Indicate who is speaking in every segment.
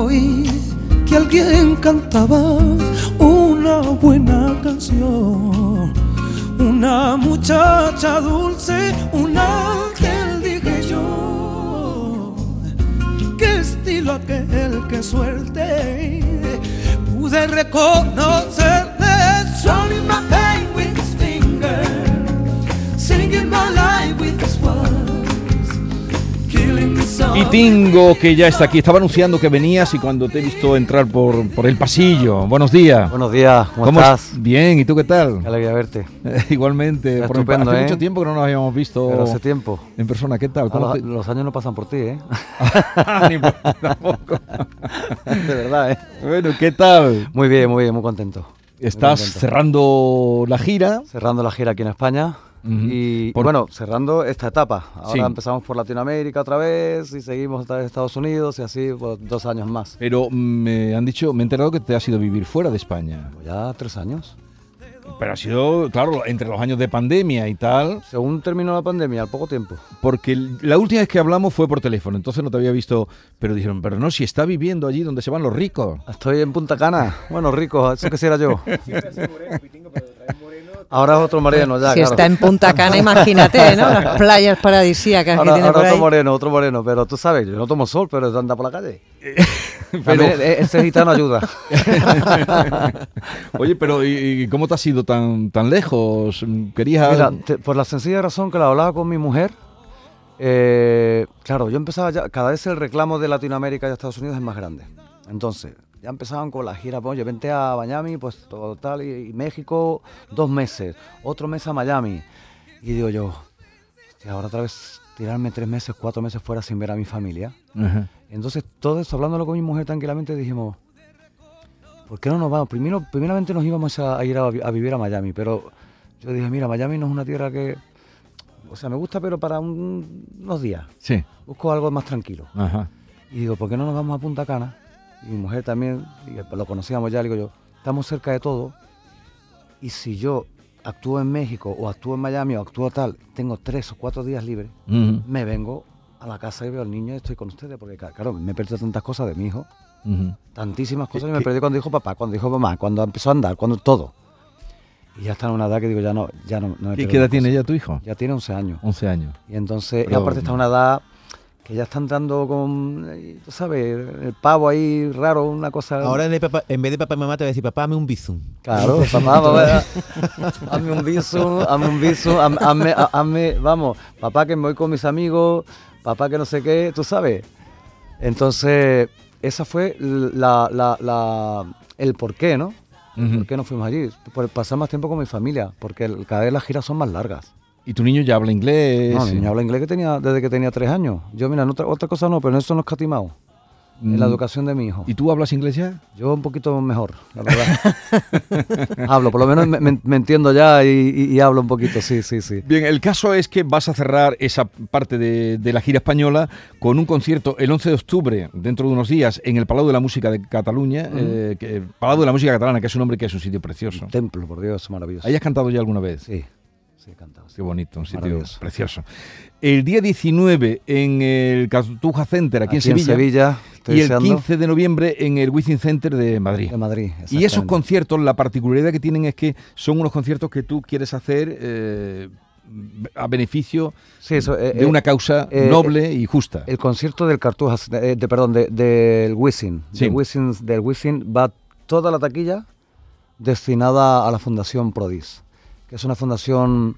Speaker 1: oí que alguien cantaba una buena canción. Una muchacha dulce, un ángel, dije yo. Qué estilo aquel que suelte pude reconocerle. Swallowing my pain with finger, singing my
Speaker 2: Y Tingo, que ya está aquí, estaba anunciando que venías y cuando te he visto entrar por, por el pasillo. Buenos días.
Speaker 3: Buenos días, ¿cómo, estás?
Speaker 2: Bien, ¿y tú qué tal?
Speaker 3: Qué alegría verte.
Speaker 2: Igualmente, por
Speaker 3: estupendo,
Speaker 2: hace
Speaker 3: ¿eh?
Speaker 2: mucho tiempo que no nos habíamos visto
Speaker 3: Pero hace tiempo.
Speaker 2: en persona. ¿Qué tal?
Speaker 3: Ah,
Speaker 2: ¿Cómo
Speaker 3: los,
Speaker 2: te-
Speaker 3: los años no pasan por ti, ¿eh?
Speaker 2: Ni por- tampoco.
Speaker 3: De verdad, ¿eh?
Speaker 2: Bueno, ¿qué tal?
Speaker 3: Muy bien, muy bien, muy contento. Muy
Speaker 2: Estás
Speaker 3: contento.
Speaker 2: cerrando la gira.
Speaker 3: Cerrando la gira aquí en España.
Speaker 2: Ujú.
Speaker 3: Y
Speaker 2: Por-
Speaker 3: bueno, cerrando esta etapa. Ahora
Speaker 2: Sí.
Speaker 3: empezamos por Latinoamérica otra vez y seguimos otra vez Estados Unidos y así por dos años más.
Speaker 2: Pero mm, me han dicho, me he enterado que te has ido a vivir fuera de España.
Speaker 3: Pues ya tres años.
Speaker 2: Pero ha sido, claro, entre los años de pandemia y tal,
Speaker 3: Según terminó la pandemia, al poco tiempo.
Speaker 2: porque la última vez que hablamos fue por teléfono, entonces no te había visto, pero dijeron, pero no, si está viviendo allí donde se van los ricos.
Speaker 3: Estoy en Punta Cana. Bueno, rico, eso quisiera yo. Ahora es otro moreno, ya.
Speaker 4: si
Speaker 3: claro.
Speaker 4: está en Punta Cana, imagínate, ¿no? Las playas paradisíacas que tiene
Speaker 3: ahora
Speaker 4: por
Speaker 3: otro
Speaker 4: ahí.
Speaker 3: moreno, otro moreno, pero tú sabes, yo no tomo sol, pero anda por la calle.
Speaker 2: Pero-
Speaker 3: También, eh, ese gitano ayuda.
Speaker 2: Oye, pero ¿y, y cómo te has ido tan, tan lejos? ¿Querías...?
Speaker 3: Mira, te- por la sencilla razón que la hablaba con mi mujer, eh, claro, yo empezaba ya, cada vez el reclamo de Latinoamérica y Estados Unidos es más grande. Entonces, ya empezaban con la gira, pues, oye, vente a Miami, pues todo tal, y, y México dos meses, otro mes a Miami. Y digo yo, hostia, ahora otra vez tirarme tres meses, cuatro meses fuera sin ver a mi familia. Entonces, todo esto, hablándolo con mi mujer tranquilamente, dijimos, ¿por qué no nos vamos? Primero, primeramente nos íbamos a, a ir a, vi- a vivir a Miami, pero yo dije, mira, Miami no es una tierra que, o sea, me gusta, pero para un- unos días.
Speaker 2: Sí,
Speaker 3: Busco algo más tranquilo.
Speaker 2: ajá.
Speaker 3: Y digo, ¿por qué no nos vamos a Punta Cana? Y mi mujer también, y lo conocíamos ya, digo yo, estamos cerca de todo. Y si yo actúo en México, o actúo en Miami, o actúo tal, tengo tres o cuatro días libres, me vengo a la casa y veo al niño y estoy con ustedes, porque claro, me he perdido tantas cosas de mi hijo, tantísimas cosas, y
Speaker 2: ¿Qué-
Speaker 3: me perdí cuando dijo papá, cuando dijo mamá, cuando empezó a andar, cuando todo. Y ya está en una edad que digo, ya no, ya no, no me
Speaker 2: ¿Qué,
Speaker 3: pierdo
Speaker 2: qué edad tiene ya tu hijo?
Speaker 3: Ya tiene 11 años.
Speaker 2: 11 años.
Speaker 3: Y entonces, y aparte está en una edad que ya está entrando con, eh, tú sabes, el pavo ahí raro, una cosa...
Speaker 5: Ahora en vez, de papá, en vez de papá y mamá te va a decir, papá, dame un bizum.
Speaker 3: Claro, papá, papá, hazme un bisu, hazme un bisu, haz- hazme, hazme, vamos, papá que me voy con mis amigos, papá que no sé qué, tú sabes. Entonces, esa fue la, la, la- el por qué, ¿no? ¿Por qué no fuimos allí? Por pasar más tiempo con mi familia, porque cada vez las giras son más largas.
Speaker 2: ¿Y tu niño ya habla inglés?
Speaker 3: No, mi niño habla inglés que tenía, desde que tenía tres años. Yo, mira, en otra, cosa no, pero eso no he escatimado. En la
Speaker 2: Mm.
Speaker 3: educación de mi hijo.
Speaker 2: ¿Y tú hablas inglés ya?
Speaker 3: Yo un poquito mejor, la verdad. hablo, por lo menos me, entiendo ya y, y- y hablo un poquito, sí, sí, sí.
Speaker 2: Bien, el caso es que vas a cerrar esa parte de, de la gira española con un concierto el 11 de octubre, dentro de unos días, en el Palau de la Música de Cataluña, eh, que, Palau de la Música Catalana, que es un nombre que es un sitio precioso.
Speaker 3: Templo, por Dios, maravilloso.
Speaker 2: ¿Hayas cantado ya alguna vez?
Speaker 3: Sí, sí, he cantado. sí.
Speaker 2: Qué bonito, un sitio precioso. El día 19 en el Cartuja Center, aquí,
Speaker 3: Aquí
Speaker 2: en Sevilla.
Speaker 3: estoy
Speaker 2: y el
Speaker 3: deseando,
Speaker 2: 15 de noviembre en el Wizzing Center de Madrid.
Speaker 3: de Madrid.
Speaker 2: Y esos conciertos, la particularidad que tienen es que son unos conciertos que tú quieres hacer eh, a beneficio
Speaker 3: Sí, eso, eh,
Speaker 2: de una causa
Speaker 3: eh,
Speaker 2: noble y justa.
Speaker 3: El concierto del Cartujas, de, de- perdón, de- del Wisin,
Speaker 2: Sí.
Speaker 3: del Wisin, del Wisin va toda la taquilla destinada a la Fundación Prodis, que es una fundación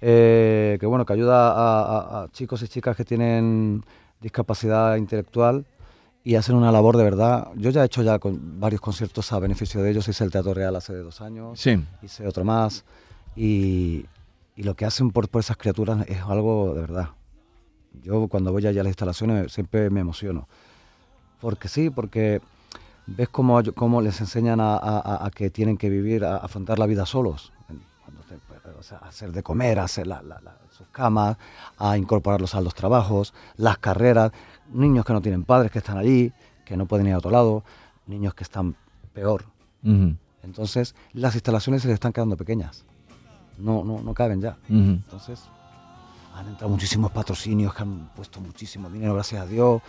Speaker 3: eh, que bueno que ayuda a, a- a chicos y chicas que tienen discapacidad intelectual y hacen una labor de verdad. Yo ya he hecho ya con varios conciertos a beneficio de ellos, hice el Teatro Real hace dos años,
Speaker 2: Sí.
Speaker 3: hice otro más y, y lo que hacen por, por esas criaturas es algo de verdad. Yo cuando voy allá a las instalaciones siempre me emociono. Porque sí, porque ves cómo, cómo les enseñan a- a que tienen que vivir, a, afrontar la vida solos. O sea, hacer de comer, a hacer la- la- la- sus camas, a incorporarlos a los trabajos, las carreras, niños que no tienen padres que están allí, que no pueden ir a otro lado, niños que están peor. Entonces, las instalaciones se les están quedando pequeñas. No, no, no caben ya. Entonces, han entrado muchísimos patrocinios que han puesto muchísimo dinero, gracias a Dios.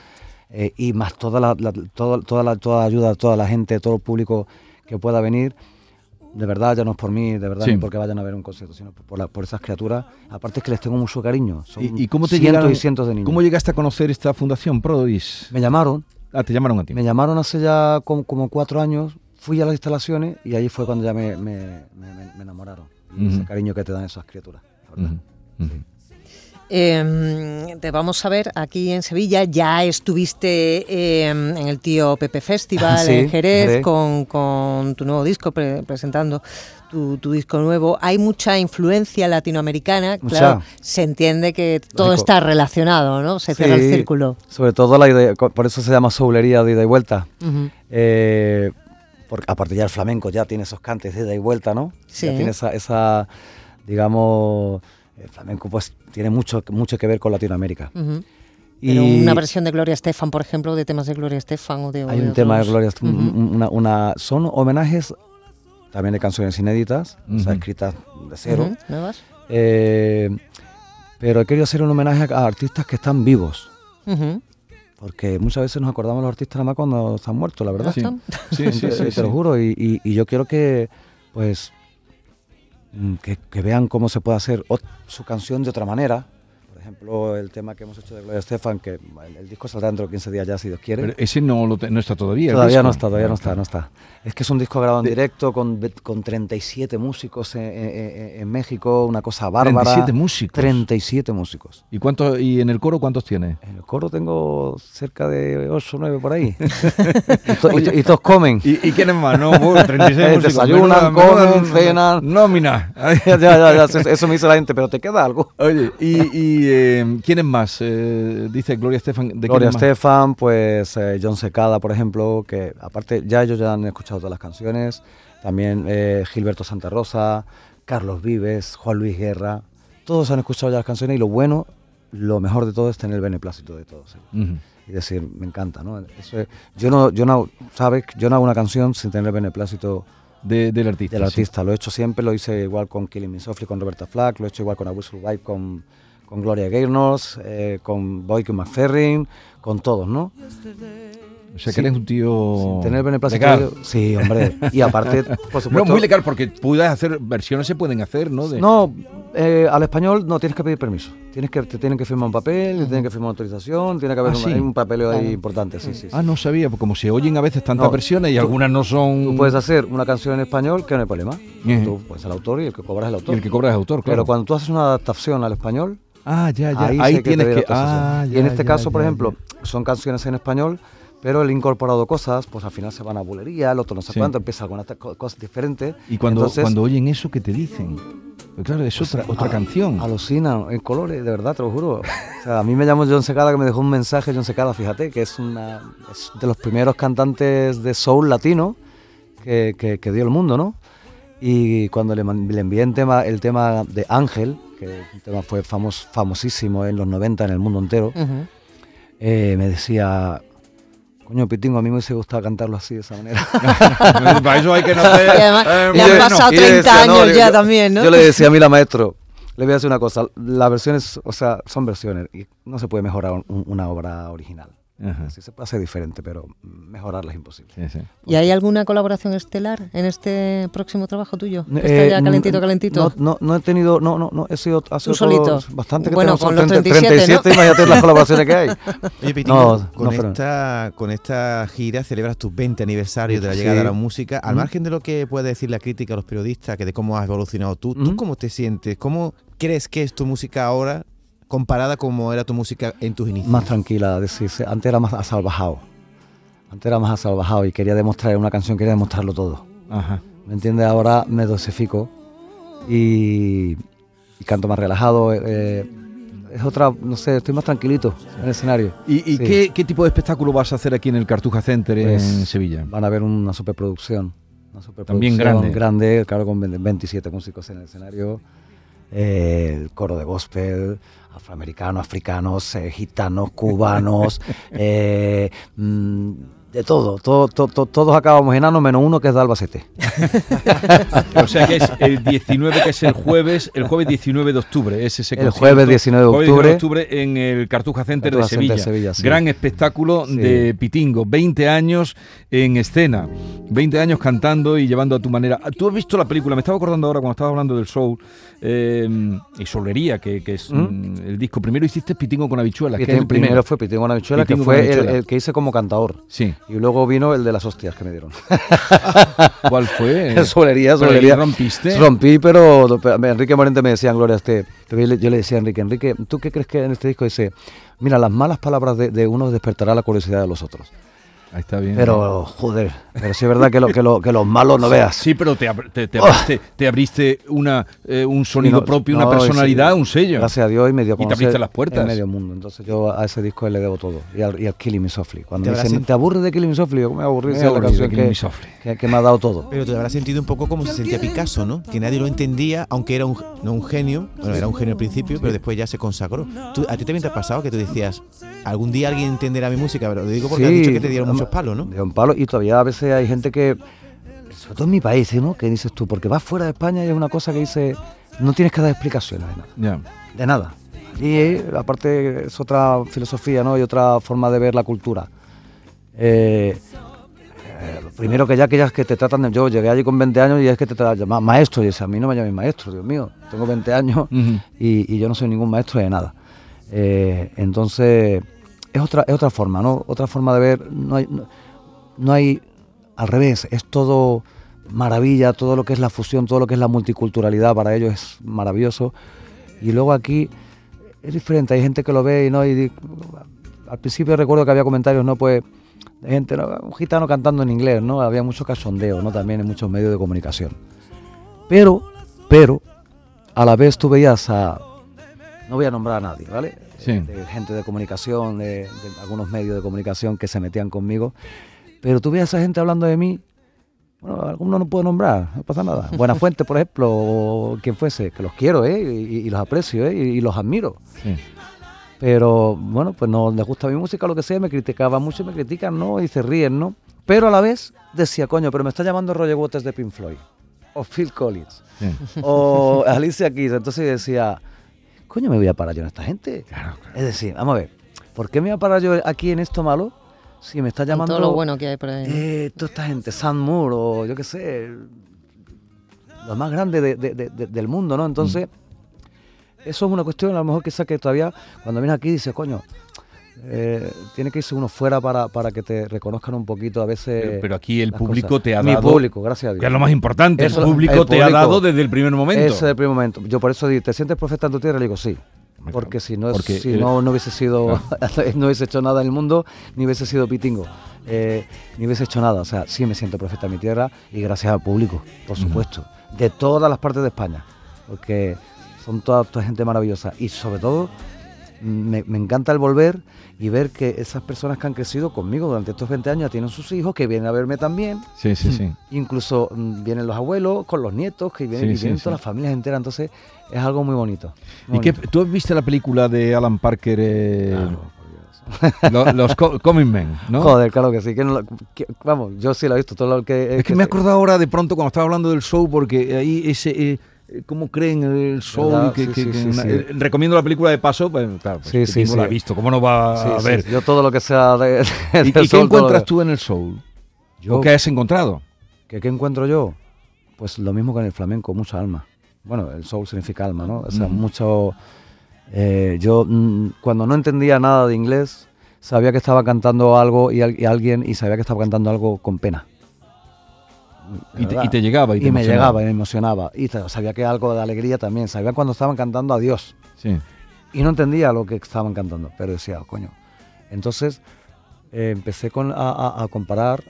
Speaker 3: eh, y más toda la, la- todo- toda, la, toda la ayuda, toda la gente, todo el público que pueda venir. De verdad, ya no es por mí, de verdad,
Speaker 2: Sí.
Speaker 3: porque vayan a ver un concierto, sino por, la- por esas criaturas. Aparte es que les tengo mucho cariño. Son
Speaker 2: ¿Y, y cómo te
Speaker 3: cientos
Speaker 2: llegaron-
Speaker 3: y cientos de niños.
Speaker 2: ¿Cómo llegaste a conocer esta fundación Prodis?
Speaker 3: Me llamaron,
Speaker 2: Ah, te llamaron a ti.
Speaker 3: me llamaron hace ya como, como cuatro años, fui a las instalaciones y ahí fue cuando ya me, me- me- me- me enamoraron.
Speaker 2: Ujú.
Speaker 3: ese cariño que te dan esas criaturas. la verdad.
Speaker 4: Eh, te vamos a ver aquí en Sevilla. Ya estuviste eh, en el tío Pepe Festival
Speaker 3: Sí,
Speaker 4: en Jerez. Con, con tu nuevo disco, pre- presentando tu, tu disco nuevo. Hay mucha influencia latinoamericana.
Speaker 3: Mucha.
Speaker 4: Claro, se entiende que todo está relacionado, ¿no? Se cierra el círculo.
Speaker 3: Sobre todo la idea, por eso se llama soulería de ida y vuelta.
Speaker 4: Ujú.
Speaker 3: Eh, porque aparte ya el flamenco ya tiene esos cantes de ida y vuelta, ¿no?
Speaker 4: Sí.
Speaker 3: Ya tiene esa, esa, digamos, el flamenco pues tiene mucho, mucho que ver con Latinoamérica.
Speaker 4: Ujú.
Speaker 3: Y
Speaker 4: Pero una versión de Gloria Estefan, por ejemplo, de temas de Gloria Estefan o de
Speaker 3: hay un tema de. Gloria, un-
Speaker 4: Ujú.
Speaker 3: un- una, una- son homenajes también de canciones inéditas, o sea, escritas de cero.
Speaker 4: Ujú, ¿Nuevas?
Speaker 3: Eh, pero he querido hacer un homenaje a artistas que están vivos. Porque muchas veces nos acordamos de los artistas nada más cuando están muertos, la verdad.
Speaker 2: Sí.
Speaker 4: ¿No?
Speaker 2: Sí, sí,
Speaker 3: te,
Speaker 2: sí,
Speaker 3: te
Speaker 2: sí.
Speaker 3: lo juro. Y, y- y yo quiero que, pues, que, que vean cómo se puede hacer su canción de otra manera. Ejemplo, el tema que hemos hecho de Gloria Estefan, que el, el disco saldrá dentro de 15 días ya, si Dios quiere.
Speaker 2: Pero ese no, lo te- no está todavía.
Speaker 3: Todavía no está, todavía
Speaker 2: Ah,
Speaker 3: no está,
Speaker 2: claro.
Speaker 3: no está. Es que es un disco grabado en
Speaker 2: De-
Speaker 3: directo con, con 37 músicos en, en- en México, una cosa bárbara.
Speaker 2: 37 músicos.
Speaker 3: 37 músicos.
Speaker 2: ¿Y, cuánto, ¿Y en el coro cuántos tiene?
Speaker 3: En el coro tengo cerca de 8 o 9 por ahí. y, to- y- y todos comen.
Speaker 2: ¿Y, y quiénes más? No, bueno, 36
Speaker 3: Eh,
Speaker 2: músicos.
Speaker 3: desayunan, comen, cenan.
Speaker 2: Nómina.
Speaker 3: Ya, ya, ya, eso- me dice la gente, pero te queda algo.
Speaker 2: Oye, ¿y, y eh, quiénes más? Eh, dice Gloria Estefan. ¿de
Speaker 3: Gloria? Estefan, pues eh, John Secada, por ejemplo, que aparte ya ellos ya han escuchado todas las canciones. También eh, Gilberto Santa Rosa, Carlos Vives, Juan Luis Guerra. Todos han escuchado ya las canciones y lo bueno, lo mejor de todo es tener el beneplácito de todos.
Speaker 2: Ujú.
Speaker 3: Y decir, me encanta, ¿no? Eso es- yo no, yo no, ¿sabes? Yo no hago una canción sin tener el beneplácito
Speaker 2: De- del artista.
Speaker 3: del
Speaker 2: sí.
Speaker 3: artista. Lo he hecho siempre, lo hice igual con Killing Me Softly, con Roberta Flack, lo he hecho igual con A Whistle Wipe, con, con Gloria Gaynor, eh, con Boyke McFerrin, con todos, ¿no?
Speaker 2: O sea, que
Speaker 3: Sí.
Speaker 2: eres un tío.
Speaker 3: Sin tener beneplácito.
Speaker 2: legal.
Speaker 3: Sí, hombre. Y aparte, por supuesto.
Speaker 2: No, muy legal, porque puedes hacer versiones, se pueden hacer, ¿no? De-
Speaker 3: No, eh, al español no tienes que pedir permiso. Tienes que, te tienen que firmar un papel, te tienen que firmar una autorización, tiene que haber
Speaker 2: Ah,
Speaker 3: un,
Speaker 2: sí.
Speaker 3: un papeleo ahí
Speaker 4: Claro.
Speaker 3: importante. Sí, sí, sí.
Speaker 2: Ah, no sabía, porque como se oyen a veces tantas
Speaker 3: No,
Speaker 2: versiones y
Speaker 3: tú-
Speaker 2: algunas no son.
Speaker 3: Tú puedes hacer una canción en español, que no hay problema.
Speaker 2: Ujú.
Speaker 3: Tú puedes el autor y el que cobras es el
Speaker 2: Y
Speaker 3: autor.
Speaker 2: el que cobra es autor, claro.
Speaker 3: Pero cuando tú haces una adaptación al español,
Speaker 2: Ah, ya, ya.
Speaker 3: ahí,
Speaker 2: Ahí, tienes que.
Speaker 3: autorización.
Speaker 2: Ah,
Speaker 3: y
Speaker 2: ya,
Speaker 3: en este
Speaker 2: ya,
Speaker 3: caso, por
Speaker 2: ya,
Speaker 3: ejemplo,
Speaker 2: ya.
Speaker 3: son canciones en español, pero el incorporado cosas, pues al final se van a bulería, el otro no sé
Speaker 2: Sí.
Speaker 3: cuánto, empieza con cosas diferentes.
Speaker 2: Y cuando,
Speaker 3: Entonces,
Speaker 2: cuando oyen eso, ¿qué te dicen? Pues claro, es otra, otra
Speaker 3: a-
Speaker 2: canción.
Speaker 3: Alucinan en colores, de verdad, te lo juro. O sea, a mí me llamó John Secada que me dejó un mensaje, John Secada, fíjate, que es, una, es de los primeros cantantes de soul latino que, que- que dio el mundo, ¿no? Y cuando le, le envié el tema, el tema de Ángel, que un tema fue famos, famosísimo en los 90 en el mundo entero, eh, me decía, coño, Pitingo, a mí me hubiese gustado cantarlo así, de esa manera.
Speaker 2: Para eso hay que nacer.
Speaker 4: Y además,
Speaker 2: eh,
Speaker 4: le han pasado
Speaker 3: le
Speaker 4: 30
Speaker 3: decía, no,
Speaker 4: años ya
Speaker 3: yo-
Speaker 4: también, ¿no?
Speaker 3: Yo le decía, mira, maestro, le voy a decir una cosa, las versiones, o sea, son versiones y no se puede mejorar un- una obra original.
Speaker 2: Ajá,
Speaker 3: Sí se puede hacer diferente, pero mejorarla es imposible.
Speaker 2: sí, sí.
Speaker 4: ¿Y hay alguna colaboración estelar en este próximo trabajo tuyo? Que
Speaker 3: Eh,
Speaker 4: está ya calentito,
Speaker 3: n-
Speaker 4: calentito.
Speaker 3: No, no, no he tenido, no, no, no, he sido, ha sido
Speaker 4: solito?
Speaker 3: bastante que
Speaker 4: Bueno,
Speaker 3: tenemos,
Speaker 4: con los
Speaker 3: 30
Speaker 4: 37, ¿no?
Speaker 3: imagínate las colaboraciones que hay.
Speaker 5: Oye,
Speaker 3: No,
Speaker 5: con, esta, con esta gira celebras tus 20 aniversarios de la
Speaker 3: Sí.
Speaker 5: llegada de la música. Al
Speaker 3: Ujú.
Speaker 5: margen de lo que puede decir la crítica a los periodistas, que de cómo has evolucionado tú, ¿tú
Speaker 3: Ujú.
Speaker 5: cómo te sientes? ¿Cómo crees que es tu música ahora comparada como era tu música en tus inicios?
Speaker 3: Más tranquila, decirse, antes era más asalvajado. Antes era más asalvajado y quería demostrar una canción, quería demostrarlo todo.
Speaker 2: Ajá.
Speaker 3: ¿Me entiendes? Ahora me dosifico y, y canto más relajado. eh, es otra, no sé, estoy más tranquilito en el escenario.
Speaker 2: ¿Y, y
Speaker 3: Sí.
Speaker 2: qué, qué tipo de espectáculo vas a hacer aquí en el Cartuja Center
Speaker 3: Pues,
Speaker 2: en Sevilla?
Speaker 3: Van a ver una superproducción. Una superproducción
Speaker 2: También grande.
Speaker 3: grande, claro, con 27 músicos en el escenario. eh, el coro de gospel, afroamericanos, africanos, eh, gitanos, cubanos, eh, mm, De todo, todo, to- to- todos acabamos enanos menos uno que es de Albacete.
Speaker 2: O sea que es el 19, que es el jueves, el jueves 19 de octubre. Es ese
Speaker 3: El jueves 19 de
Speaker 2: Jueves
Speaker 3: octubre.
Speaker 2: octubre en el Cartuja Center
Speaker 3: Cartuja
Speaker 2: de
Speaker 3: Center
Speaker 2: Sevilla.
Speaker 3: Sevilla, sí.
Speaker 2: Gran espectáculo
Speaker 3: Sí.
Speaker 2: de Pitingo. 20 años en escena. 20 años cantando y llevando a tu manera. Ah, Tú has visto la película, me estaba acordando ahora cuando estabas hablando del soul eh, y solería, que, que es mm, el disco. Primero hiciste Pitingo con habichuelas. que es
Speaker 3: Pitingo-
Speaker 2: el
Speaker 3: primero
Speaker 2: primero.
Speaker 3: fue Pitingo con habichuela, que
Speaker 2: Pitingo con
Speaker 3: fue el que hice como cantador.
Speaker 2: Sí.
Speaker 3: Y luego vino el de las hostias que me dieron.
Speaker 2: ¿Cuál fue?
Speaker 3: solería, solería.
Speaker 2: rompiste.
Speaker 3: Rompí, pero Enrique Morente me decía Gloria este. Yo le, decía a Enrique, Enrique, ¿tú qué crees que en este disco dice? Mira, las malas palabras de, de uno despertará la curiosidad de los otros.
Speaker 2: Ahí está bien.
Speaker 3: Pero, joder, pero sí es verdad que, lo, que, lo, que los malos no veas.
Speaker 2: Sí, pero te, te, te
Speaker 3: Oh.
Speaker 2: abriste, te abriste una, eh, un sonido
Speaker 3: no,
Speaker 2: propio,
Speaker 3: no,
Speaker 2: una personalidad,
Speaker 3: sí,
Speaker 2: un sello.
Speaker 3: Gracias a Dios y me dio
Speaker 2: Y te abriste las puertas.
Speaker 3: En medio mundo. Entonces yo a ese disco le debo todo. Y al, y al Killing Me Softly. Cuando
Speaker 5: Te
Speaker 3: me
Speaker 5: habrás
Speaker 3: dicen,
Speaker 5: sent-
Speaker 3: ¿te aburres de Killing Me Softly? Yo me aburrí es la
Speaker 2: de
Speaker 3: canción
Speaker 2: Killing
Speaker 3: que,
Speaker 2: Me Softly.
Speaker 3: que, que me ha dado todo.
Speaker 5: Pero te habrás sentido un poco como se sentía Picasso, ¿no? Que nadie lo entendía, aunque era un, no un genio, bueno, era un genio al principio, pero después ya se consagró. ¿Tú- ¿A ti también te ha pasado que tú decías, algún día alguien entenderá mi música? Pero lo digo porque has
Speaker 3: Sí,
Speaker 5: dicho que te dieron
Speaker 3: um,
Speaker 5: muchos palos, ¿no?
Speaker 3: De un palo. Y todavía a veces hay gente que, sobre todo en mi país, ¿no? Que dices tú, porque vas fuera de España y es una cosa que dice, no tienes que dar explicaciones de nada. De nada. Y eh, aparte es otra filosofía, ¿no? Y otra forma de ver la cultura. Eh, eh, lo primero que ya que ya es que te tratan de... Yo llegué allí con 20 años y es que te tratan ma- maestro. Y dices, a mí no me llaméis maestro, Dios mío. Tengo 20 años y, y yo no soy ningún maestro de nada. Eh, entonces, es otra, es otra forma, ¿no? Otra forma de ver. No hay, no, hay al revés, es todo maravilla, todo lo que es la fusión, todo lo que es la multiculturalidad para ellos es maravilloso. Y luego aquí es diferente, hay gente que lo ve y no. Y al principio recuerdo que había comentarios, ¿no? Pues gente, ¿no? un gitano cantando en inglés, ¿no? Había mucho cachondeo, ¿no? También en muchos medios de comunicación. Pero, pero, a la vez tú veías a. No voy a nombrar a nadie, ¿vale?
Speaker 2: Sí.
Speaker 3: De gente de comunicación, de, de algunos medios de comunicación que se metían conmigo. Pero tú veías a esa gente hablando de mí. Bueno, algunos no puedo nombrar, no pasa nada. Buenafuente, por ejemplo, o quien fuese, que los quiero, ¿eh? Y, y los aprecio, ¿eh? Y, y los admiro.
Speaker 2: Sí.
Speaker 3: Pero bueno, pues no les gusta mi música, lo que sea, me criticaban mucho y me critican, ¿no? Y se ríen, ¿no? Pero a la vez decía, coño, pero me está llamando Roger Waters de Pink Floyd, o Phil Collins,
Speaker 2: Sí.
Speaker 3: o Alicia Keys. Entonces decía, coño, me voy a parar yo en esta gente. Es decir, vamos a ver, ¿por qué me voy a parar yo aquí en esto malo si me está llamando
Speaker 4: todo lo bueno que hay por ahí. ¿no?
Speaker 3: eh, toda esta gente, Sam Moore o yo qué sé, lo más grande de- de- de- de- del mundo, ¿no? Entonces, eso es una cuestión, a lo mejor quizá que todavía cuando vienes aquí dices, coño, eh, tiene que irse uno fuera para, para que te reconozcan un poquito a veces.
Speaker 2: Pero, pero aquí el público
Speaker 3: cosas.
Speaker 2: te ha
Speaker 3: Mi
Speaker 2: dado.
Speaker 3: público, gracias a Dios.
Speaker 2: Que es lo más importante.
Speaker 3: Eso,
Speaker 2: el, público
Speaker 3: el
Speaker 2: te ha dado desde el primer momento.
Speaker 3: Es el primer momento. Yo por eso digo, ¿te sientes profeta en tu tierra? Le digo, sí. Porque si no,
Speaker 2: Porque
Speaker 3: si
Speaker 2: eres-
Speaker 3: no, no hubiese sido, no hubiese hecho nada en el mundo, ni hubiese sido pitingo, eh, ni hubiese hecho nada. O sea, sí me siento profeta en mi tierra y gracias al público, por supuesto, de todas las partes de España, porque son toda, toda gente maravillosa y sobre todo me, me encanta el volver y ver que esas personas que han crecido conmigo durante estos 20 años ya tienen sus hijos que vienen a verme también.
Speaker 2: Sí, sí, sí.
Speaker 3: Incluso mm, vienen los abuelos con los nietos, que vienen,
Speaker 2: Sí,
Speaker 3: y vienen
Speaker 2: sí.
Speaker 3: todas las familias enteras. Entonces es algo muy bonito. muy
Speaker 2: ¿Y qué,
Speaker 3: bonito.
Speaker 2: tú has visto la película de Alan Parker, eh,
Speaker 3: Claro, por Dios.
Speaker 2: lo- Los Co- Coming Men, ¿no?
Speaker 3: Joder, claro que sí. que no lo- que- vamos, yo sí lo he visto. Todo lo que,
Speaker 2: Es que me he acordado ahora de pronto cuando estaba hablando del show, porque ahí ese. eh, ¿Cómo creen el show? Que-
Speaker 3: Sí,
Speaker 2: que-
Speaker 3: sí,
Speaker 2: que
Speaker 3: sí,
Speaker 2: una-
Speaker 3: sí.
Speaker 2: eh, recomiendo la película de paso, pues, claro, pues,
Speaker 3: Sí,
Speaker 2: Timo la ha visto, ¿cómo no va a ver?
Speaker 3: Yo todo lo que sea de.
Speaker 2: ¿Y, y qué
Speaker 3: soul,
Speaker 2: encuentras tú en el soul?
Speaker 3: Yo,
Speaker 2: ¿O qué has encontrado?
Speaker 3: ¿qué, qué encuentro yo? Pues lo mismo que en el flamenco, mucha alma. Bueno, el soul significa alma, ¿no? O sea, mucho. eh, yo, mm, cuando no entendía nada de inglés, sabía que estaba cantando algo y, y alguien y sabía que estaba cantando algo con pena.
Speaker 2: Y te, y te llegaba. Y,
Speaker 3: y,
Speaker 2: te
Speaker 3: me
Speaker 2: emocionaba.
Speaker 3: llegaba y me emocionaba. Y sabía que algo de alegría también. Sabía cuando estaban cantando a Dios.
Speaker 2: Sí.
Speaker 3: Y no entendía lo que estaban cantando, pero decía, "Oh, coño. Entonces eh, empecé con, a, a- a comparar,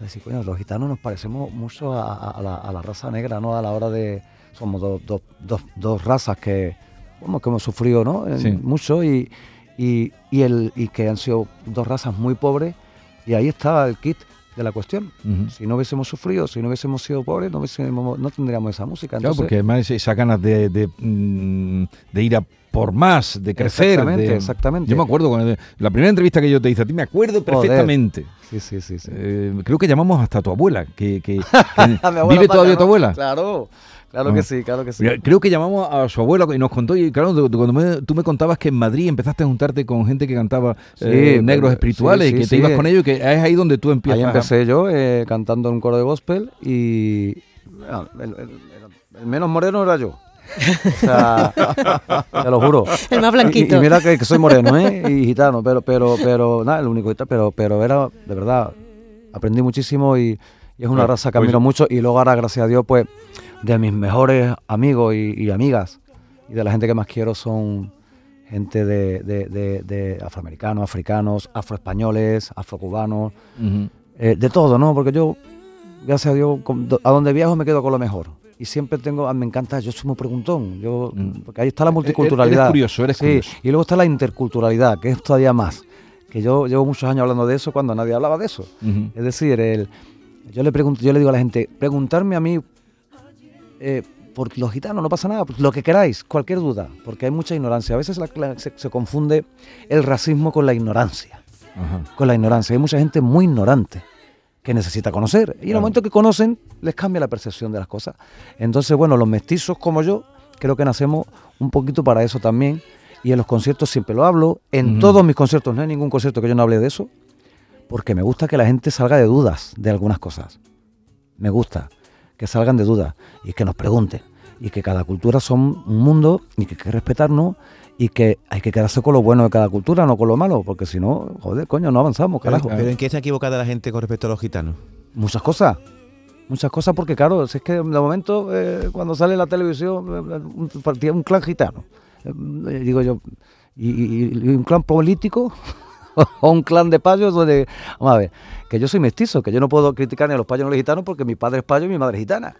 Speaker 3: a decir, coño, los gitanos nos parecemos mucho a, la, a la raza negra, ¿no? A la hora de. Somos dos, dos, dos, dos razas que, bueno, que hemos sufrido, ¿no?
Speaker 2: Sí.
Speaker 3: Mucho y, y, y, el, y que han sido dos razas muy pobres. Y ahí está el kit de la cuestión. Si no hubiésemos sufrido, si no hubiésemos sido pobres, no, hubiésemos- no tendríamos esa música.
Speaker 2: Claro, porque además esas ganas de, de, mm, de ir a por más, de crecer.
Speaker 3: Exactamente,
Speaker 2: de-
Speaker 3: exactamente.
Speaker 2: Yo me acuerdo, cuando- la primera entrevista que yo te hice a ti, me acuerdo
Speaker 3: Joder.
Speaker 2: perfectamente.
Speaker 3: Sí, sí, sí. sí.
Speaker 2: Eh, creo que llamamos hasta a tu abuela, que, que-
Speaker 3: abuela
Speaker 2: ¿Vive todavía tu abuela?
Speaker 3: Claro, claro
Speaker 2: Ah.
Speaker 3: que sí, claro que sí.
Speaker 2: Creo que llamamos a su abuela y nos contó, y claro, cuando me- tú me contabas que en Madrid empezaste a juntarte con gente que cantaba
Speaker 3: Sí,
Speaker 2: eh, negros
Speaker 3: pero-
Speaker 2: espirituales,
Speaker 3: sí,
Speaker 2: y que
Speaker 3: sí,
Speaker 2: te
Speaker 3: sí,
Speaker 2: ibas con ellos y que es ahí donde tú empiezas.
Speaker 3: Ahí empecé yo eh, cantando en un coro de gospel y ah, el, el- el- el menos moreno era yo. O sea, te lo juro.
Speaker 4: El más
Speaker 3: Y-
Speaker 4: blanquito.
Speaker 3: Y, mira que, que soy moreno, ¿eh? Y gitano, pero, pero, pero, nada, el único gitano, pero, pero era, de verdad, aprendí muchísimo y, y es una raza que
Speaker 2: pues-
Speaker 3: admiro mucho. Y luego ahora, gracias a Dios, pues, de mis mejores amigos y, y amigas y de la gente que más quiero son gente de, de, de- de afroamericanos, africanos, afroespañoles, afrocubanos, eh, de todo, ¿no? Porque yo, gracias a Dios, con- a donde viajo me quedo con lo mejor. Y siempre tengo, ah, me encanta, yo soy muy preguntón, yo,
Speaker 2: Mm.
Speaker 3: porque ahí está la
Speaker 2: Eres
Speaker 3: multiculturalidad.
Speaker 2: curioso, eres
Speaker 3: Sí,
Speaker 2: curioso.
Speaker 3: y luego está la interculturalidad, que es todavía más. Que yo llevo muchos años hablando de eso cuando nadie hablaba de eso. Es decir, el, yo le pregunto, yo le digo a la gente, preguntarme a mí eh, por los gitanos, no pasa nada, pues lo que queráis, cualquier duda, porque hay mucha ignorancia. A veces la- la- se, se confunde el racismo con la ignorancia
Speaker 2: Ajá.
Speaker 3: con la ignorancia. Hay mucha gente muy ignorante que necesita conocer. Y en el momento que conocen, les cambia la percepción de las cosas. Entonces, bueno, los mestizos como yo, creo que nacemos un poquito para eso también. Y en los conciertos siempre lo hablo. En todos mis conciertos, no hay ningún concierto que yo no hable de eso. Porque me gusta que la gente salga de dudas de algunas cosas. Me gusta que salgan de dudas y que nos pregunten. Y que cada cultura son un mundo y que hay que respetarnos y que hay que quedarse con lo bueno de cada cultura, no con lo malo, porque si no, joder, coño, no avanzamos, carajo.
Speaker 5: pero ¿en qué está equivocada la gente con respecto a los gitanos?
Speaker 3: Muchas cosas. Muchas cosas porque, claro, si es que de momento eh, cuando sale la televisión eh, un, partía un clan gitano, eh, digo yo, y, y- y un clan político o un clan de payos donde, vamos a ver, que yo soy mestizo, que yo no puedo criticar ni a los payos ni a los gitanos porque mi padre es payo y mi madre es gitana.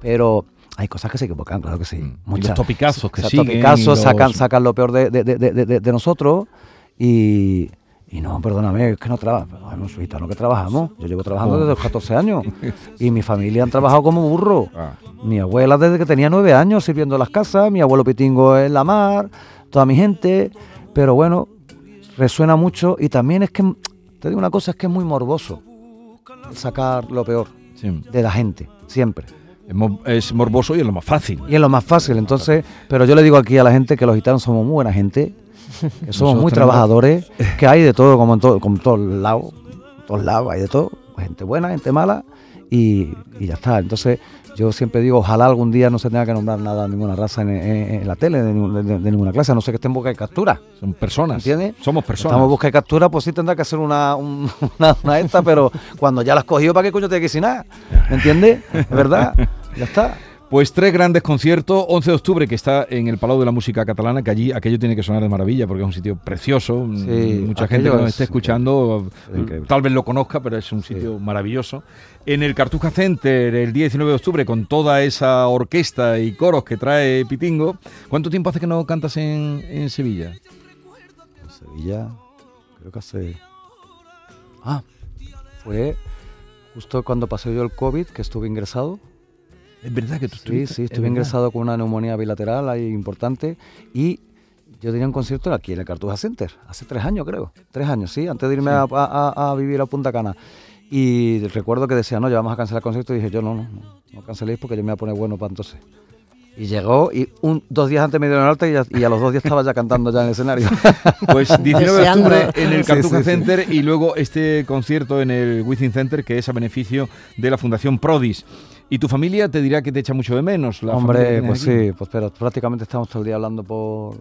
Speaker 3: Pero hay cosas que se equivocan, claro que sí.
Speaker 2: Mm. Y
Speaker 3: Muchas.
Speaker 2: los topicazos que siguen,
Speaker 3: topicazos,
Speaker 2: y
Speaker 3: sacan,
Speaker 2: los-
Speaker 3: sacan lo peor de, de- de- de- nosotros y, y no, perdóname, es que no trabajamos, gitano que trabajamos. Yo llevo trabajando desde los 14 años y mi familia han trabajado como burro.
Speaker 2: Ah.
Speaker 3: Mi abuela desde que tenía nueve años sirviendo las casas, mi abuelo Pitingo en la mar, toda mi gente, pero bueno, resuena mucho y también es que, te digo una cosa, es que es muy morboso sacar lo peor
Speaker 2: Sí.
Speaker 3: de la gente, siempre.
Speaker 2: Es mo- Es morboso y es lo más fácil.
Speaker 3: Y es lo más fácil, entonces, pero yo le digo aquí a la gente que los gitanos somos muy buena gente, que somos muy trabajadores, que hay de todo, como en todo, como en todos lados, todos lados hay de todo, gente buena, gente mala, y, y ya está. Entonces, yo siempre digo, ojalá algún día no se tenga que nombrar nada, ninguna raza en, en- en la tele, de, de- de ninguna clase, a no sé que esté en busca de captura.
Speaker 2: Son personas.
Speaker 3: ¿Entiendes?
Speaker 2: Somos personas.
Speaker 3: Estamos en busca de captura, pues sí tendrá que hacer una, un- una, una esta, pero cuando ya la has cogido, ¿para qué coño te que decir nada? ¿Me entiendes? ¿Es verdad? Ya está.
Speaker 2: Pues tres grandes conciertos, 11 de octubre que está en el Palau de la Música Catalana, que allí aquello tiene que sonar de maravilla porque es un sitio precioso,
Speaker 3: Sí,
Speaker 2: mucha gente que nos
Speaker 3: es
Speaker 2: esté escuchando
Speaker 3: Es increíble.
Speaker 2: tal vez lo conozca, pero es un sitio maravilloso. En el Cartuja Center el día 19 de octubre con toda esa orquesta y coros que trae Pitingo. ¿Cuánto tiempo hace que no cantas en, en Sevilla?
Speaker 3: En Sevilla, creo que hace. Ah, fue justo cuando pasé yo el COVID, que estuve ingresado.
Speaker 2: Es verdad que tú
Speaker 3: Sí,
Speaker 2: estuviste-
Speaker 3: sí,
Speaker 2: es
Speaker 3: estuve ingresado con una neumonía bilateral ahí importante. Y yo tenía un concierto aquí en el Cartuja Center, hace tres años creo. Tres años, sí, antes de irme a, a- a vivir a Punta Cana. Y recuerdo que decía, no, ya vamos a cancelar el concierto. Y dije, yo no, no, no, no canceléis porque yo me voy a poner bueno para entonces. Y llegó y un, dos días antes me dieron alta y, ya- y a los dos días estaba ya cantando ya en el escenario.
Speaker 2: Pues 19 de octubre en el
Speaker 3: Sí,
Speaker 2: Cartuja
Speaker 3: sí, sí.
Speaker 2: Center y luego este concierto en el Within Center que es a beneficio de la Fundación Prodis. Y tu familia te dirá que te echa mucho de menos. La
Speaker 3: Hombre, pues
Speaker 2: aquí.
Speaker 3: sí, pues pero prácticamente estamos todo el día hablando por,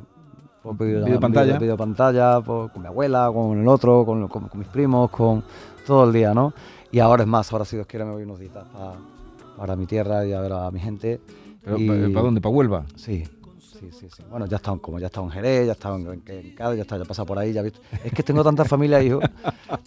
Speaker 3: por video- video- videopantalla, por- con mi abuela, con el otro, con, con- con mis primos, con todo el día, ¿no? Y ahora es más, ahora si Dios quiere me voy unos días pa- para mi tierra y a ver a mi gente.
Speaker 2: Pero,
Speaker 3: Y-
Speaker 2: ¿Para dónde? ¿Para Huelva?
Speaker 3: Sí, sí, sí, sí. Bueno, ya está, como ya está en Jerez, ya está en, en, en Cádiz, ya está, ya pasa por ahí, ya visto. Es que tengo tanta familia, hijo,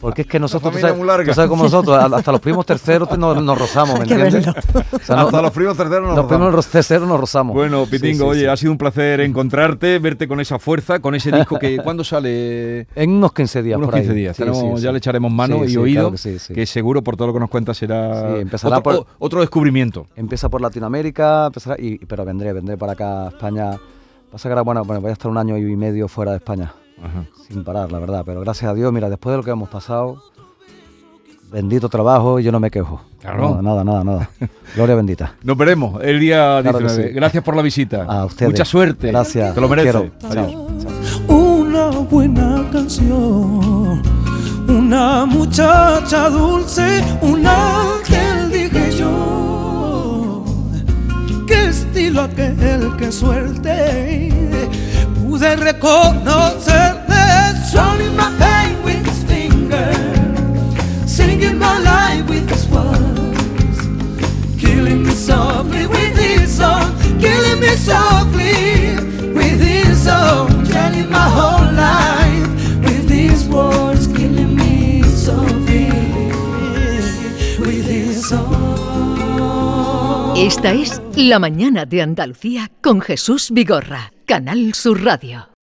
Speaker 3: porque es que nosotros, tú sabes, tú sabes como nosotros, hasta los primos terceros te- nos, nos rozamos, ¿me entiendes? O sea, no-
Speaker 2: Hasta los primos terceros nos
Speaker 3: los primos ro- terceros nos rozamos.
Speaker 2: Bueno,
Speaker 3: Sí,
Speaker 2: Pitingo,
Speaker 3: sí,
Speaker 2: oye,
Speaker 3: sí.
Speaker 2: ha sido un placer encontrarte, verte con esa fuerza, con ese disco que ¿cuándo sale?
Speaker 3: En unos 15 días
Speaker 2: Unos
Speaker 3: por ahí.
Speaker 2: 15 días.
Speaker 3: Sí,
Speaker 2: Tenemos-
Speaker 3: sí,
Speaker 2: ya
Speaker 3: sí.
Speaker 2: le echaremos mano
Speaker 3: Sí,
Speaker 2: y
Speaker 3: sí,
Speaker 2: oído,
Speaker 3: claro que sí, sí.
Speaker 2: que seguro por todo lo que nos cuentas será
Speaker 3: Sí, empezará
Speaker 2: otro,
Speaker 3: por-
Speaker 2: otro descubrimiento.
Speaker 3: Empieza por Latinoamérica, empezará, y, pero vendré, vendré para acá, a España, Pasa que ahora, bueno, bueno, voy a estar un año y medio fuera de España,
Speaker 2: Ajá.
Speaker 3: sin parar, la verdad. Pero gracias a Dios, mira, después de lo que hemos pasado, bendito trabajo y yo no me quejo.
Speaker 2: Claro.
Speaker 3: Nada, nada, nada, nada. Gloria bendita.
Speaker 2: Nos veremos el día
Speaker 3: Claro que
Speaker 2: 19.
Speaker 3: sí.
Speaker 2: Gracias por la visita.
Speaker 3: A ustedes.
Speaker 2: Mucha suerte.
Speaker 3: Gracias.
Speaker 2: Te lo mereces.
Speaker 1: una buena canción, una muchacha dulce, pude reconocerle. Strumming my pain with his fingers, singing my life with his words, killing me softly with his song, killing me softly with his song, telling my whole life with his words, killing me softly with his song.
Speaker 6: Esta es La mañana de Andalucía con Jesús Vigorra, Canal Sur Radio.